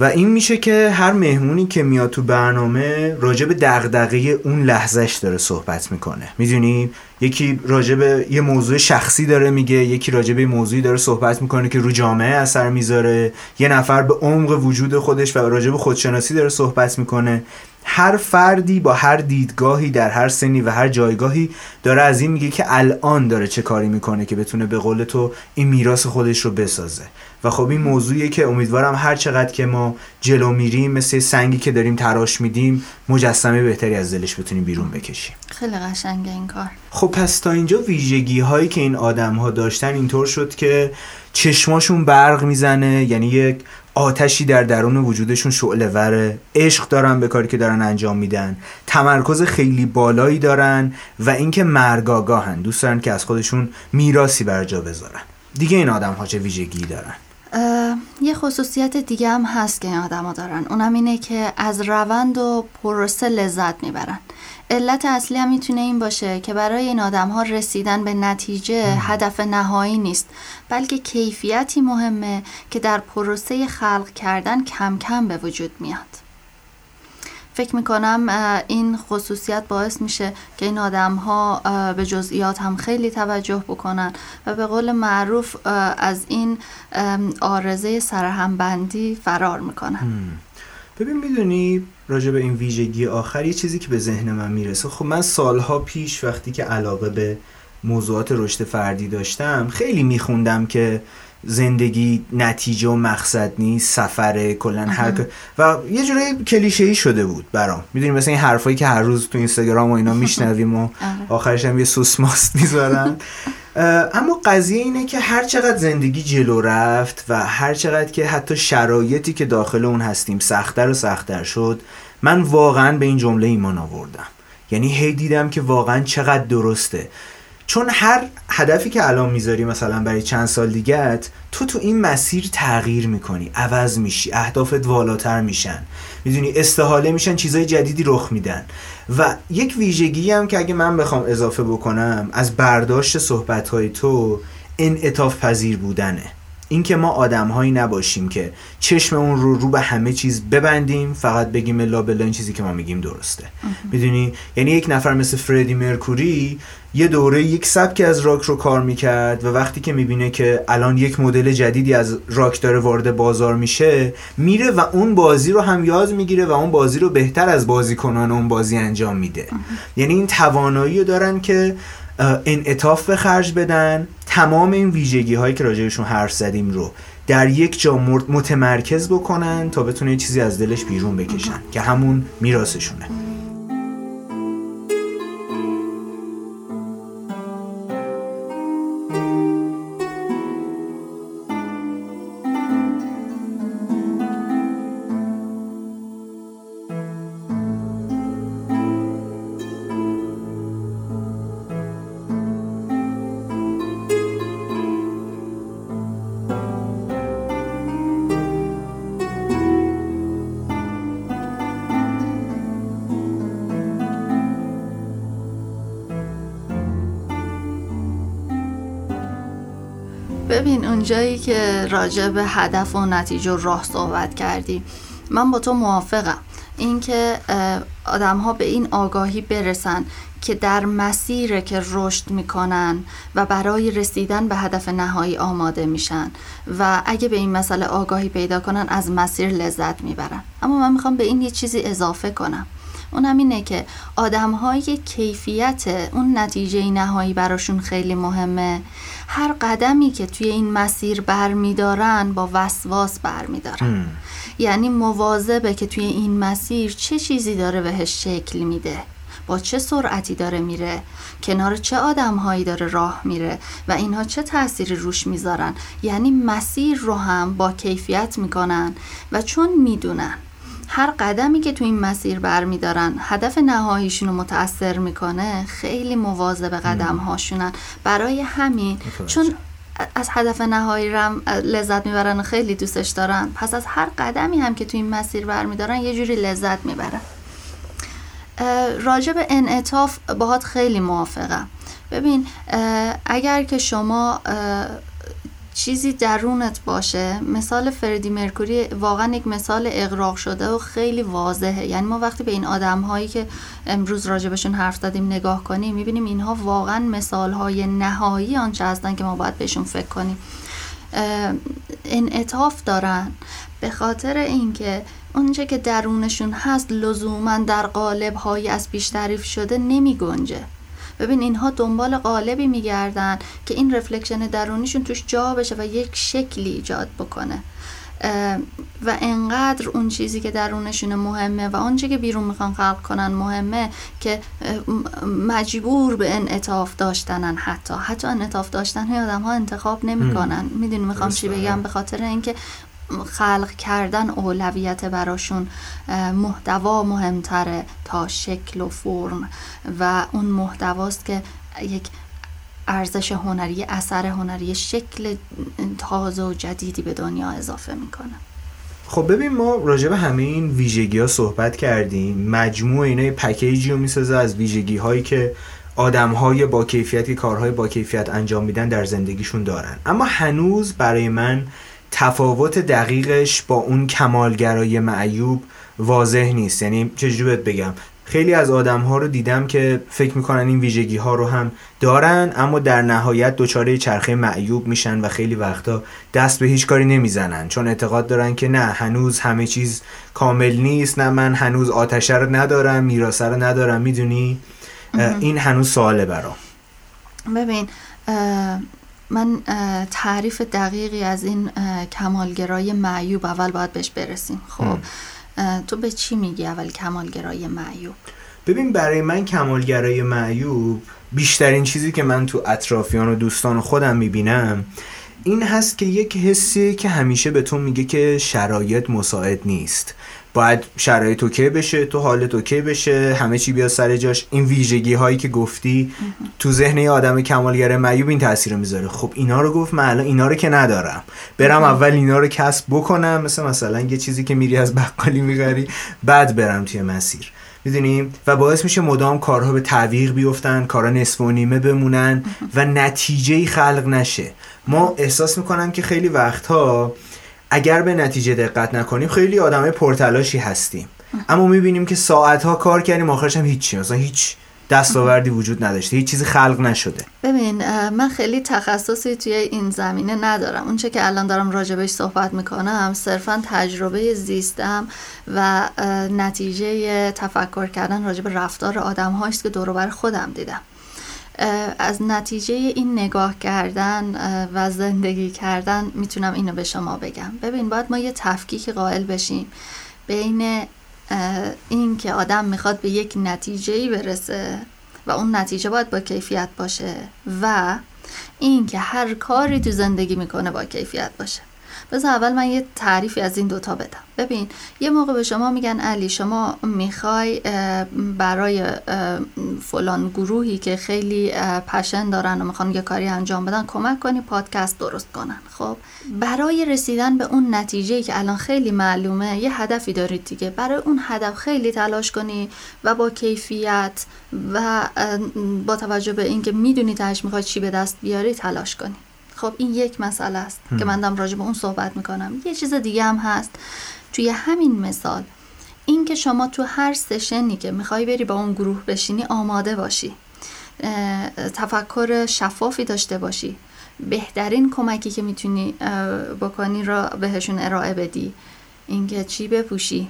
و این میشه که هر مهمونی که میاد تو برنامه راجع به دغدغه اون لحظهش داره صحبت می‌کنه. می‌دونی؟ یکی راجع به یه موضوع شخصی داره میگه یکی راجع به موضوعی داره صحبت می‌کنه که رو جامعه اثر می‌ذاره. یه نفر به عمق وجود خودش و راجع به خودشناسی داره صحبت می‌کنه. هر فردی با هر دیدگاهی در هر سنی و هر جایگاهی داره از این میگه که الان داره چه کاری می‌کنه که بتونه به قول تو این میراث خودش رو بسازه. و خب این موضوعیه که امیدوارم هر چقدر که ما جلو میریم مثل سنگی که داریم تراش میدیم مجسمه بهتری از دلش بتونیم بیرون بکشیم. خیلی قشنگه این کار. خب پس تا اینجا ویژگی هایی که این آدم ها داشتن اینطور شد که چشماشون برق می‌زنه یعنی یک آتشی در درون وجودشون شعله وره. عشق دارن به کاری که دارن انجام میدن. تمرکز خیلی بالایی دارن و اینکه مرگاگاهن. دوست دارن که از خودشون میراسی بر جا بذارن. دیگه این آدم ها چه ویژگی دارن؟ یه خصوصیت دیگه هم هست که این دارن. اونم اینه که از روند و پروسه لذت می‌برن. علت اصلی هم می‌تونه این باشه که برای این آدم ها رسیدن به نتیجه هدف نهایی نیست بلکه کیفیتی مهمه که در پروسه خلق کردن کم کم به وجود میاد. فکر می‌کنم این خصوصیت باعث میشه که این آدم ها به جزئیات هم خیلی توجه بکنن و به قول معروف از این آرزه سرهمبندی فرار می‌کنن. ببین می‌دونی راجع به این ویژگی آخر یه چیزی که به ذهن من می‌رسه. خب من سالها پیش وقتی که علاقه به موضوعات رشد فردی داشتم خیلی میخوندم که زندگی نتیجه و مقصد نیست سفره کلا هر و یه جورایی کلیشه ای شده بود برام. می‌دونی مثل این حرفایی که هر روز تو اینستاگرام و اینا میشنویم و آره. آخرش هم یه سوس ماست می‌ذارن. اما قضیه اینه که هر چقدر زندگی جلو رفت و هر چقدر که حتی شرایطی که داخل اون هستیم سختتر و سختتر شد من واقعا به این جمله ایمان آوردم. یعنی هی دیدم که واقعا چقدر درسته. چون هر هدفی که الان می‌ذاری مثلا برای چند سال دیگت تو تو این مسیر تغییر می‌کنی عوض میشی اهدافت والاتر میشن. می‌دونی استحاله میشن چیزای جدیدی رخ میدن. و یک ویژگی هم که اگه من بخوام اضافه بکنم از برداشت صحبت های تو انعطاف پذیر بودنه. اینکه ما آدم هایی نباشیم که چشم اون رو رو به همه چیز ببندیم فقط بگیم لا بلا این چیزی که ما میگیم درسته. می‌دونی؟ یعنی یک نفر مثل فردی مرکوری یه دوره یک سبکی از راک رو کار می‌کرد و وقتی که می‌بینه که الان یک مدل جدیدی از راک داره وارد بازار میشه میره و اون بازی رو هم یاد می‌گیره و اون بازی رو بهتر از بازیکنان اون بازی انجام میده. یعنی این توانایی رو دارن که انعطاف به خرج بدن. تمام این ویژگی هایی که راجعشون حرف زدیم رو در یک جا متمرکز بکنن تا بتونه چیزی از دلش بیرون بکشن که همون میراثشونه. ببین اونجایی که راجع به هدف و نتیجه راه صحبت کردی من با تو موافقم. اینکه آدم ها به این آگاهی برسن که در مسیر که رشد می‌کنن و برای رسیدن به هدف نهایی آماده میشن و اگه به این مسئله آگاهی پیدا کنن از مسیر لذت می‌برن. اما من می‌خوام به این یه چیزی اضافه کنم. اون اینه که آدم های کیفیت اون نتیجه نهایی براشون خیلی مهمه. هر قدمی که توی این مسیر برمیدارن با وسواس برمیدارن. یعنی مواظبه که توی این مسیر چه چیزی داره بهش شکل میده با چه سرعتی داره میره کنار چه آدمهایی داره راه میره و اینها چه تأثیری روش می‌ذارن. یعنی مسیر رو هم با کیفیت می‌کنن و چون می‌دونن هر قدمی که تو این مسیر برمیدارن هدف نهاییشون رو متاثر می‌کنه خیلی مواظب قدم هاشونن برای همین چون از هدف نهایی رم لذت می‌برن و خیلی دوستش دارن پس از هر قدمی هم که تو این مسیر برمیدارن یه جوری لذت می‌برن. راجع به انعطاف باهات خیلی موافقم. ببین اگر که شما چیزی درونت باشه. مثال فردی مرکوری واقعا یک مثال اقراق شده و خیلی واضحه. یعنی ما وقتی به این آدم هایی که امروز راجبشون حرف زدیم نگاه کنیم می‌بینیم اینها واقعا مثال های نهایی آنچه هستن که ما باید بهشون فکر کنیم. انعطاف دارن. به خاطر اینکه اونچه که درونشون هست لزوما در قالب های از پیش تعریف شده نمی گنجه ببین اینها دنبال قالبی میگردن که این رفلکشن درونیشون توش جا بشه و یک شکلی ایجاد بکنه. و انقدر اون چیزی که درونشون مهمه و آنچه که بیرون می‌خوان خلق کنن مهمه که مجبور به انعطاف داشتنن حتی. حتی انعطاف داشتن های آدم ها انتخاب نمی‌کنن. می‌دونی می‌خوام چی بگم؟ به خاطر اینکه خلق کردن اولویت براشون محتوا مهمتره تا شکل و فرم. و اون محتواست که یک ارزش هنری اثر هنری شکل تازه و جدیدی به دنیا اضافه می‌کنه. خب ببین ما راجع به همه این ویژگی ها صحبت کردیم. مجموع اینا پکیجی رو می‌سازه از ویژگی هایی که آدم های با کیفیتی کارهای با کیفیت انجام میدن در زندگیشون دارن. اما هنوز برای من تفاوت دقیقش با اون کمالگرای معیوب واضح نیست. یعنی چجوری بگم؟ خیلی از آدم ها رو دیدم که فکر می‌کنن این ویژگی ها رو هم دارن اما در نهایت دچار چرخه معیوب میشن و خیلی وقتا دست به هیچ کاری نمی‌زنن. چون اعتقاد دارن که نه هنوز همه چیز کامل نیست نه من هنوز آتشه رو ندارم میراسه رو ندارم می‌دونی؟ این هنوز سواله برام. ببین من تعریف دقیقی از این کمالگرای معیوب اول باید بهش برسیم. خب. تو به چی میگی اول کمالگرای معیوب؟ ببین برای من کمالگرای معیوب بیشترین چیزی که من تو اطرافیان و دوستان خودم می‌بینم این هست که یک حسی که همیشه به تو میگه که شرایط مساعد نیست. باید شرایط اوکی بشه تو حالت اوکی بشه همه چی بیا سر جاش. این ویژگی هایی که گفتی تو ذهن یه آدم کمالگر معیوب این تاثیر می‌ذاره. خب اینا رو گفت من الان اینا رو که ندارم. برم اول اینا رو کسب بکنم مثل مثلا یه چیزی که میری از بقالی می‌خری بعد برم توی مسیر. می‌دونیم و باعث میشه مدام کارها به تعویق بیفتن کارها نصف و نیمه بمونن و نتیجه خلق نشه. ما احساس می‌کنم که خیلی وقتها اگر به نتیجه دقت نکنیم خیلی آدمای پرتلاشی هستیم. اما می‌بینیم که ساعتها کار کردیم آخرش هم هیچی. مثلا هیچ دستاوردی وجود نداشته. هیچ چیزی خلق نشده. ببین من خیلی تخصصی توی این زمینه ندارم. اونچه که الان دارم راجبش صحبت می‌کنم صرفا تجربه زیستم و نتیجه تفکر کردن راجب رفتار آدم هاست که دوروبر خودم دیدم. از نتیجه این نگاه کردن و زندگی کردن می‌تونم اینو به شما بگم. ببین باید ما یه تفکیک قائل بشیم بین این که آدم می‌خواد به یک نتیجه برسه و اون نتیجه باید با کیفیت باشه و این که هر کاری تو زندگی می‌کنه با کیفیت باشه. بذار اول من یه تعریفی از این دوتا بدم. ببین یه موقع به شما میگن علی شما می‌خوای برای فلان گروهی که خیلی پشن دارن و می‌خوان یه کاری انجام بدن کمک کنی پادکست درست کنن. خب؟ برای رسیدن به اون نتیجه که الان خیلی معلومه یه هدفی دارید دیگه. برای اون هدف خیلی تلاش کنی و با کیفیت و با توجه به اینکه می‌دونی تاش می‌خوای چی به دست بیاری تلاش کنی. خب این یک مسئله است که من دارم راجع به اون صحبت می‌کنم. یه چیز دیگه هم هست. توی همین مثال این که شما تو هر سشنی که می‌خوای بری با اون گروه بشینی آماده باشی. تفکر شفافی داشته باشی. بهترین کمکی که می‌تونی بکنی را بهشون ارائه بدی. اینکه چی بپوشی.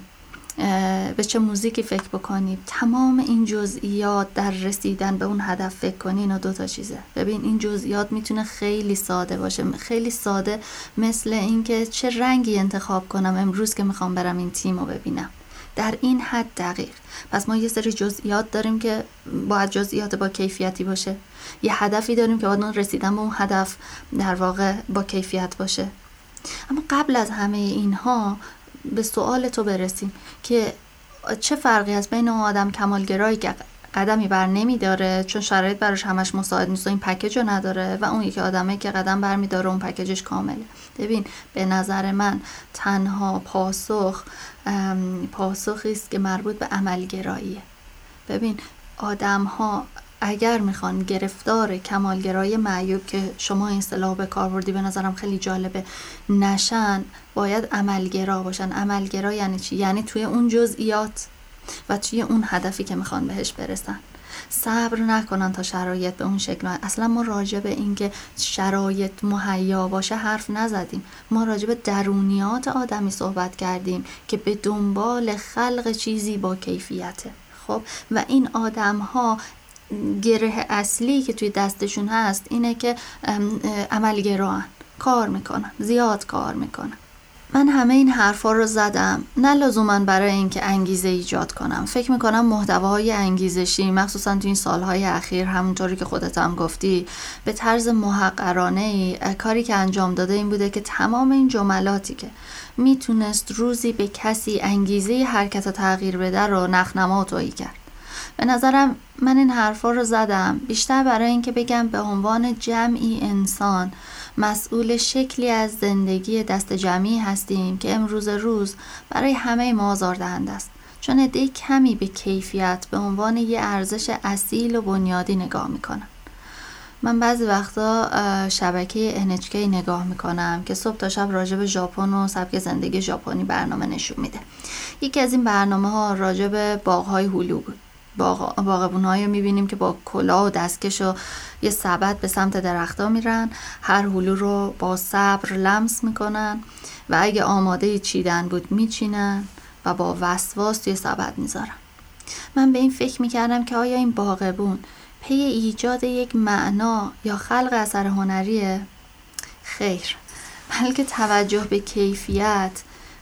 به چه موزیکی فکر بکنی تمام این جزئیات در رسیدن به اون هدف فکر کنی اینا دو تا چیزه. ببین این جزئیات می‌تونه خیلی ساده باشه. خیلی ساده مثل اینکه چه رنگی انتخاب کنم امروز که می‌خوام برم این تیم رو ببینم. در این حد دقیق. پس ما یه سری جزئیات داریم که باید جزئیات با کیفیتی باشه. یه هدفی داریم که باید رسیدن به اون هدف در واقع با کیفیت باشه. اما قبل از همه اینها به سوال تو برسیم که چه فرقی از بین اون آدم کمالگرایی که قدمی بر نمی داره چون شرایط براش همش مساعد نیست و این پکیج رو نداره و اون یکی آدمه که قدم بر می داره اون پکیجش کامله. ببین به نظر من تنها پاسخ پاسخی است که مربوط به عملگراییه. ببین آدم ها اگر می‌خوان گرفتار کمالگرایی معیوب که شما این اصطلاح به کار بردی به نظرم خیلی جالبه نشن باید عملگرا باشن. عملگرا یعنی چی؟ یعنی توی اون جزئیات و توی اون هدفی که می‌خوان بهش برسن. صبر نکنن تا شرایط به اون شکل اصلا ما راجع به اینکه شرایط مهیا باشه حرف نزدیم. ما راجع به درونیات آدمی صحبت کردیم که به دنبال خلق چیزی با کیفیته. خب؟ و این آدم ها گره اصلی که توی دستشون هست اینه که عملگران کار می‌کنن زیاد کار می‌کنن. من همه این حرفا رو زدم. نه لزوما برای اینکه انگیزه ایجاد کنم. فکر می‌کنم محتواهای انگیزشی مخصوصا تو این سالهای اخیر همونطوری که خودت هم گفتی به طرز محقرانه ای کاری که انجام داده این بوده که تمام این جملاتی که می‌تونست روزی به کسی انگیزه حرکت و تغییر بده رو نخنما تویی کرد. به نظرم من این حرفا رو زدم. بیشتر برای اینکه بگم به عنوان جمعی انسان مسئول شکلی از زندگی دست جمعی هستیم که امروز روز برای همه ما آزاردهنده است. چون عده کمی به کیفیت به عنوان یه ارزش اصیل و بنیادی نگاه می‌کنم. من بعضی وقتا شبکه NHK نگاه می‌کنم که صبح تا شب راجع به ژاپن و سبک زندگی ژاپنی برنامه نشون میده. یکی از این برنامه ها راجع به باغهای هلو بود باغبون رو می‌بینیم که با کلاه و دستکش و یه سبد به سمت درختها میرن. هر هلو رو با صبر لمس می‌کنن و اگه آماده چیدن بود میچینن و با وسواس توی سبد می‌ذارن. من به این فکر می‌کردم که آیا این باغبون پی ایجاد یک معنا یا خلق اثر هنریه؟ خیر. بلکه توجه به کیفیت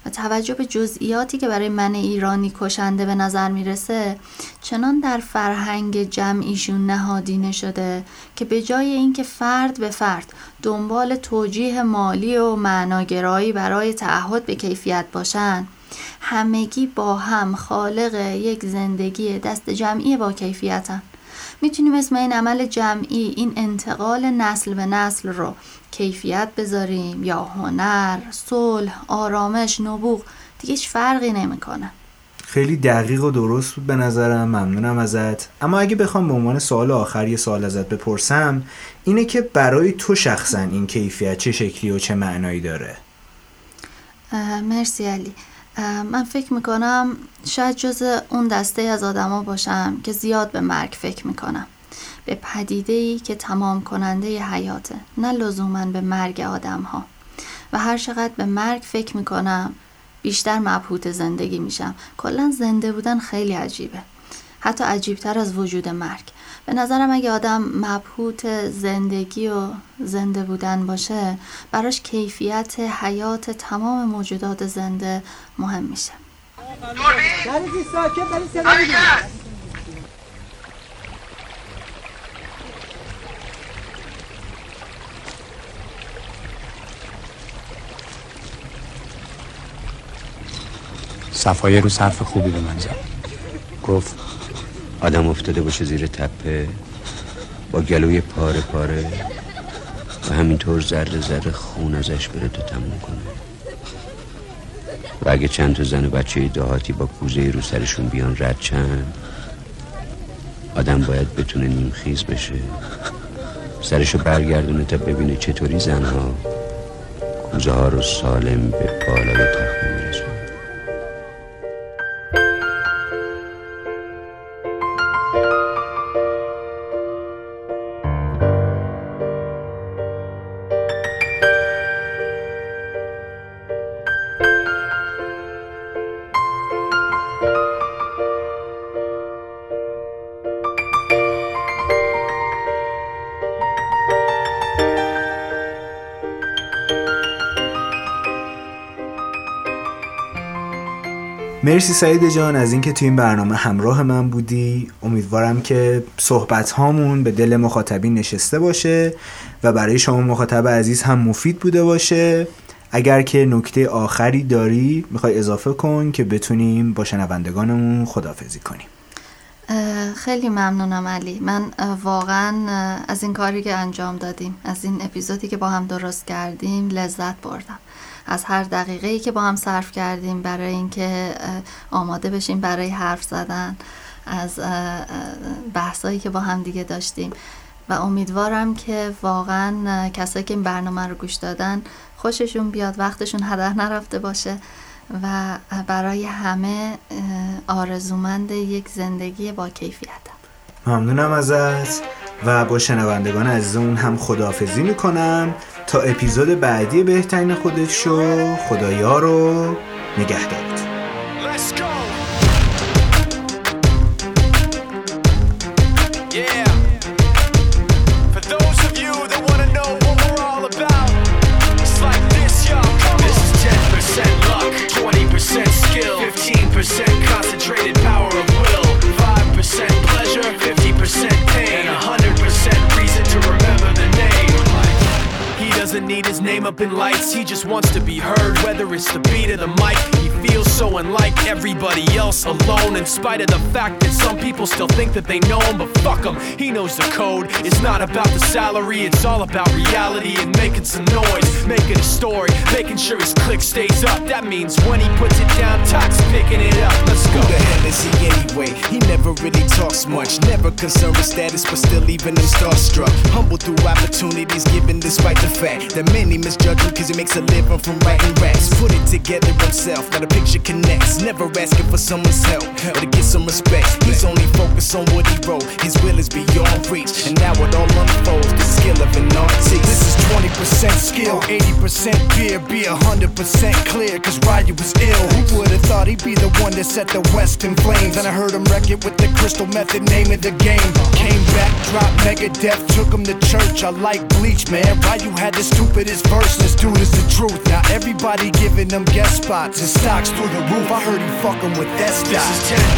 توجه به جزئیاتی که برای من ایرانی کشنده به نظر می‌رسه چنان در فرهنگ جمعیشون نهادینه شده که به جای اینکه فرد به فرد دنبال توجیه مالی و معناگرایی برای تعهد به کیفیت باشن همگی با هم خالق یک زندگی دست جمعی با کیفیتن. می‌تونیم اسم این عمل جمعی این انتقال نسل به نسل رو کیفیت بذاریم یا هنر صلح آرامش نبوغ دیگه هیچ فرقی نمی‌کنه. خیلی دقیق و درست بود به نظرم ممنونم ازت. اما اگه بخوام به عنوان سوال آخر یه سوال ازت بپرسم اینه که برای تو شخصا این کیفیت چه شکلی و چه معنایی داره؟ مرسی علی. من فکر می‌کنم شاید جز اون دسته از آدما باشم که زیاد به مرگ فکر می‌کنم. به پدیده ای که تمام کننده حیاته نه لزوما به مرگ آدم ها و هر چقدر به مرگ فکر می‌کنم بیشتر مبهوت زندگی میشم. کلا زنده بودن خیلی عجیبه. حتی عجیبتر از وجود مرگ. به نظرم اگه آدم مبهوت زندگی و زنده بودن باشه براش کیفیت حیات تمام موجودات زنده مهم میشه. صفایه رو صرف خوبی به من زد. گفت آدم افتاده باشه زیر تپه با گلوی پاره پاره و همینطور ذره ذره خون ازش بره تا تموم کنه. و اگه چند تا زن و بچه دهاتی با کوزه رو سرشون بیان رد چند آدم باید بتونه نیمخیز بشه. سرشو برگردونه تا ببینه چطوری زنها کوزه ها رو سالم به بالای تخت مرسی سعید جان از اینکه تو این برنامه همراه من بودی. امیدوارم که صحبت هامون به دل مخاطبین نشسته باشه و برای شما مخاطب عزیز هم مفید بوده باشه. اگر که نکته آخری داری می‌خوای اضافه کن که بتونیم با شنوندگانمون خدافزی کنیم. خیلی ممنونم علی. من واقعا از این کاری که انجام دادیم از این اپیزودی که با هم درست کردیم لذت بردم. از هر دقیقه ای که با هم صرف کردیم برای اینکه آماده بشیم برای حرف زدن از بحثایی که با هم دیگه داشتیم. و امیدوارم که واقعا کسایی که این برنامه رو گوش دادن خوششون بیاد وقتشون هدر نرفته باشه و برای همه آرزومند یک زندگی با کیفیت. ممنونم ازت و با شنوندگان عزیزمون هم خداحافظی می‌کنم. تا اپیزود بعدی بهترین خودت شو. خدایا رو نگهدارید need is name up in lights, he just wants to be heard. Whether it's the beat of the mic, he feels so unlike everybody else alone. In spite of the fact that some people still think that they know him, but fuck him, he knows the code. It's not about the salary, it's all about reality and making some noise, making a story, making sure his click stays up. That means when he puts it down, Tox picking it up. Let's go. Who the hell is he anyway? He never really talks much, never concerned with status, but still leaving him starstruck. Humble through opportunities given despite the fact that many misjudge him cause he makes a living from writing raps. Put it together himself, got a picture connects. Never asking for someone's help or to get some respect. He's only focused on what he wrote. His will is beyond reach, and now it all unfolds. The skill of an artist. This is 20% skill, 80% fear. Be 100% clear, cause Ryu was ill. Who would've thought he'd be the one that set the West in flames? And I heard him wreck it with the crystal method, name of the game. Came back, dropped Megadeth, took him to church. I like Bleach, man. Ryu had the stupidest verse. This dude is the truth. Now everybody giving them guest spots and stocks through the roof. I heard he fucking with that stock.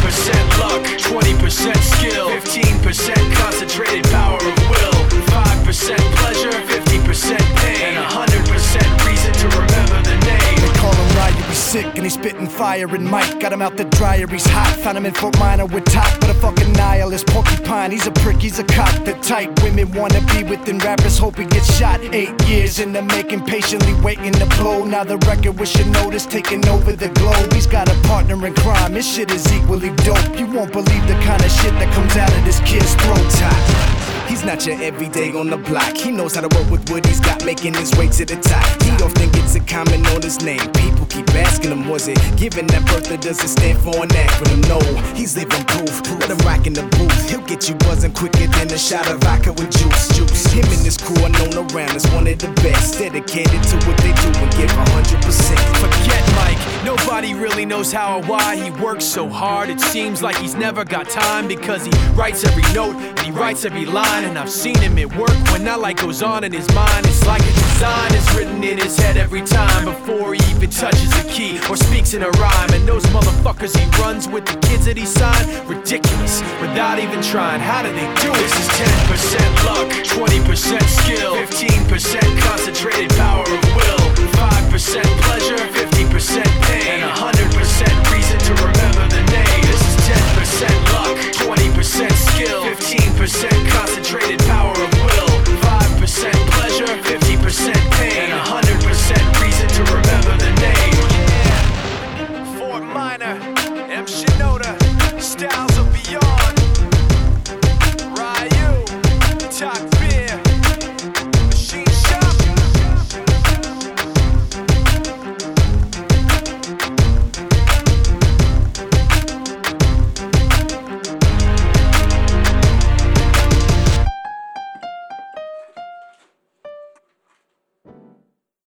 This is 10% luck, 20% skill, 15% concentrated power of will, 5% pleasure, 50% pain, and 100% reason to remember the name. They call him Ryu, he's sick and he's spitting fire and Mike got him out the dryer, he's hot. Found him in Fort Minor with top, fucking nihilist porcupine. He's a prick, he's a cock. The type women wanna be within rappers, hope he gets shot. Eight years in the making, patiently waiting to blow. Now the record with notice taking over the globe. He's got a partner in crime, his shit is equally dope. You won't believe the kind of shit that comes out of this kid's throat top. He's not your everyday on the block. He knows how to work with what he's got, making his way to the top. Often gets a comment on his name. People keep asking him, was it given that birth that doesn't stand for an acronym? No, he's living proof. Let him rock in the booth. He'll get you buzzing quicker than a shot of vodka with juice. Juice. Him and his crew are known around as one of the best. Dedicated to what they do and give 100%. Forget Mike, nobody really knows how or why he works so hard. It seems like he's never got time because he writes every note and he writes every line. And I've seen him at work when that light goes on in his mind. It's like a design is written in his head every time before he even touches a key or speaks in a rhyme. And those motherfuckers he runs with the kids that he signed, ridiculous without even trying. How do they do it? This is 10% luck, 20% skill, 15% concentrated power of will, 5% pleasure, 50% pain, and 100% reason to remember the name. This is 10% luck, 20% skill, 15% concentrated power. 100% pain.